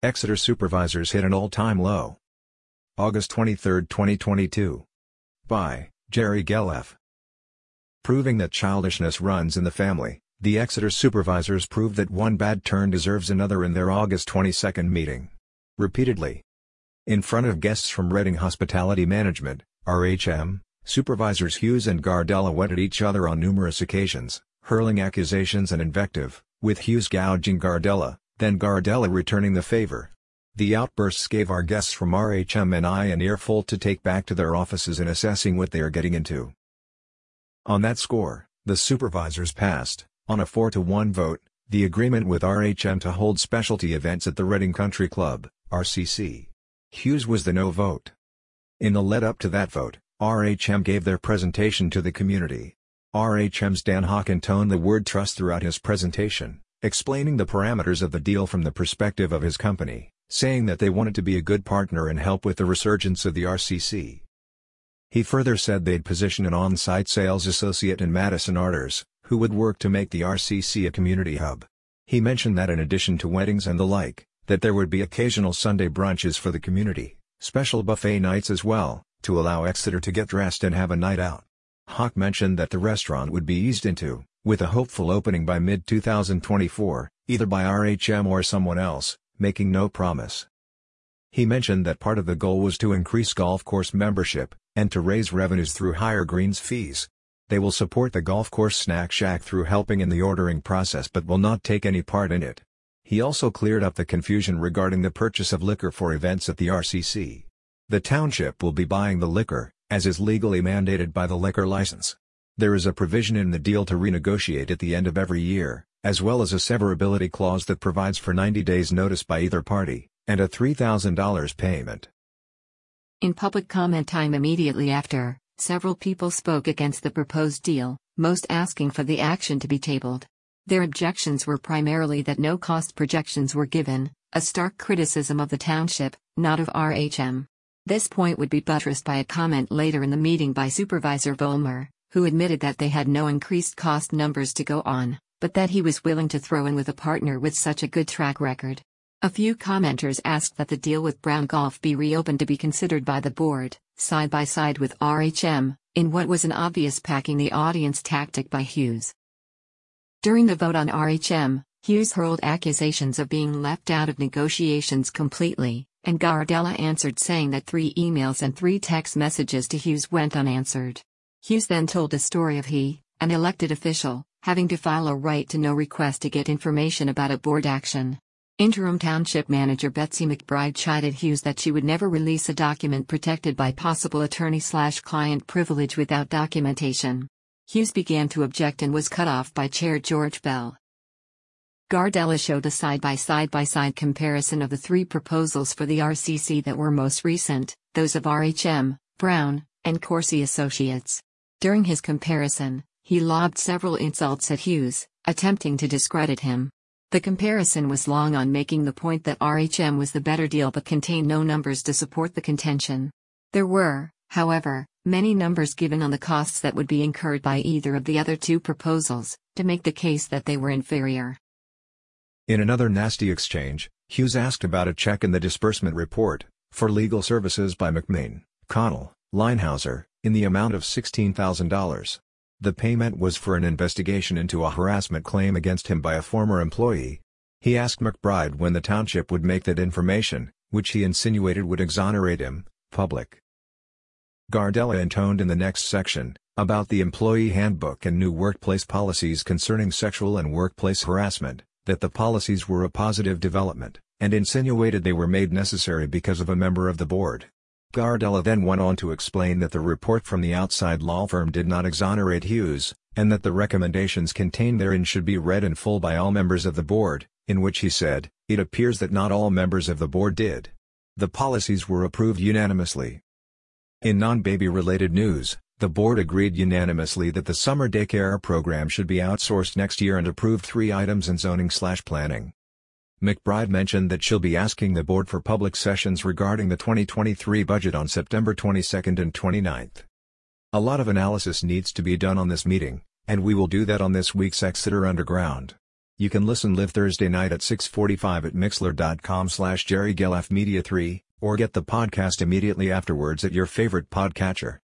Exeter supervisors hit an all-time low. August 23, 2022. By Jerry Gelef. Proving that childishness runs in the family, the Exeter supervisors proved that one bad turn deserves another in their August 22 meeting. Repeatedly. In front of guests from Reading Hospitality Management, RHM, supervisors Hughes and Gardella went at each other on numerous occasions, hurling accusations and invective, with Hughes gouging Gardella, then Gardella returning the favor. The outbursts gave our guests from RHM and I an earful to take back to their offices in assessing what they are getting into. On that score, the supervisors passed, on a 4-to-1 vote, the agreement with RHM to hold specialty events at the Reading Country Club, RCC. Hughes was the no vote. In the lead-up to that vote, RHM gave their presentation to the community. RHM's Dan Hawken toned the word trust throughout his presentation, explaining the parameters of the deal from the perspective of his company saying that they wanted to be a good partner and help with the resurgence of the RCC. He further said they'd position an on-site sales associate in Madison Arters, who would work to make the RCC a community hub. He mentioned that in addition to weddings and the like, that there would be occasional Sunday brunches for the community, special buffet nights as well, to allow Exeter to get dressed and have a night out. Hawk mentioned that the restaurant would be eased into, with a hopeful opening by mid-2024, either by RHM or someone else, making no promise. He mentioned that part of the goal was to increase golf course membership, and to raise revenues through higher greens fees. They will support the golf course snack shack through helping in the ordering process but will not take any part in it. He also cleared up the confusion regarding the purchase of liquor for events at the RCC. The township will be buying the liquor, as is legally mandated by the liquor license. There is a provision in the deal to renegotiate at the end of every year, as well as a severability clause that provides for 90 days notice by either party, and a $3,000 payment. In public comment time immediately after, several people spoke against the proposed deal, most asking for the action to be tabled. Their objections were primarily that no cost projections were given, a stark criticism of the township, not of RHM. This point would be buttressed by a comment later in the meeting by Supervisor Volmer, who admitted that they had no increased cost numbers to go on but that he was willing to throw in with a partner with such a good track record. A few commenters asked that the deal with Brown Golf be reopened to be considered by the board, side by side with RHM, in what was an obvious packing the audience tactic by Hughes. During the vote on RHM, Hughes hurled accusations of being left out of negotiations completely, and Gardella answered saying that three emails and three text messages to Hughes went unanswered. Hughes then told a story of he, an elected official, having to file a right to know request to get information about a board action. Interim Township Manager Betsy McBride chided Hughes that she would never release a document protected by possible attorney slash client privilege without documentation. Hughes began to object and was cut off by Chair George Bell. Gardella showed a side by side by side comparison of the three proposals for the RCC that were most recent, those of RHM, Brown, and Corsi Associates. During his comparison, he lobbed several insults at Hughes, attempting to discredit him. The comparison was long on making the point that RHM was the better deal but contained no numbers to support the contention. There were, however, many numbers given on the costs that would be incurred by either of the other two proposals, to make the case that they were inferior. In another nasty exchange, Hughes asked about a check in the disbursement report, for legal services by McMain, Connell, Linehauser, in the amount of $16,000. The payment was for an investigation into a harassment claim against him by a former employee. He asked McBride when the township would make that information, which he insinuated would exonerate him, public. Gardella intoned in the next section, about the employee handbook and new workplace policies concerning sexual and workplace harassment, that the policies were a positive development, and insinuated they were made necessary because of a member of the board. Gardella then went on to explain that the report from the outside law firm did not exonerate Hughes, and that the recommendations contained therein should be read in full by all members of the board, in which he said, it appears that not all members of the board did. The policies were approved unanimously. In non-baby related news, the board agreed unanimously that the summer daycare program should be outsourced next year and approved three items in zoning-slash-planning. McBride mentioned that she'll be asking the board for public sessions regarding the 2023 budget on September 22 and 29. A lot of analysis needs to be done on this meeting, and we will do that on this week's Exeter Underground. You can listen live Thursday night at 6:45 at mixlr.com slash Jerry Media 3, or get the podcast immediately afterwards at your favorite podcatcher.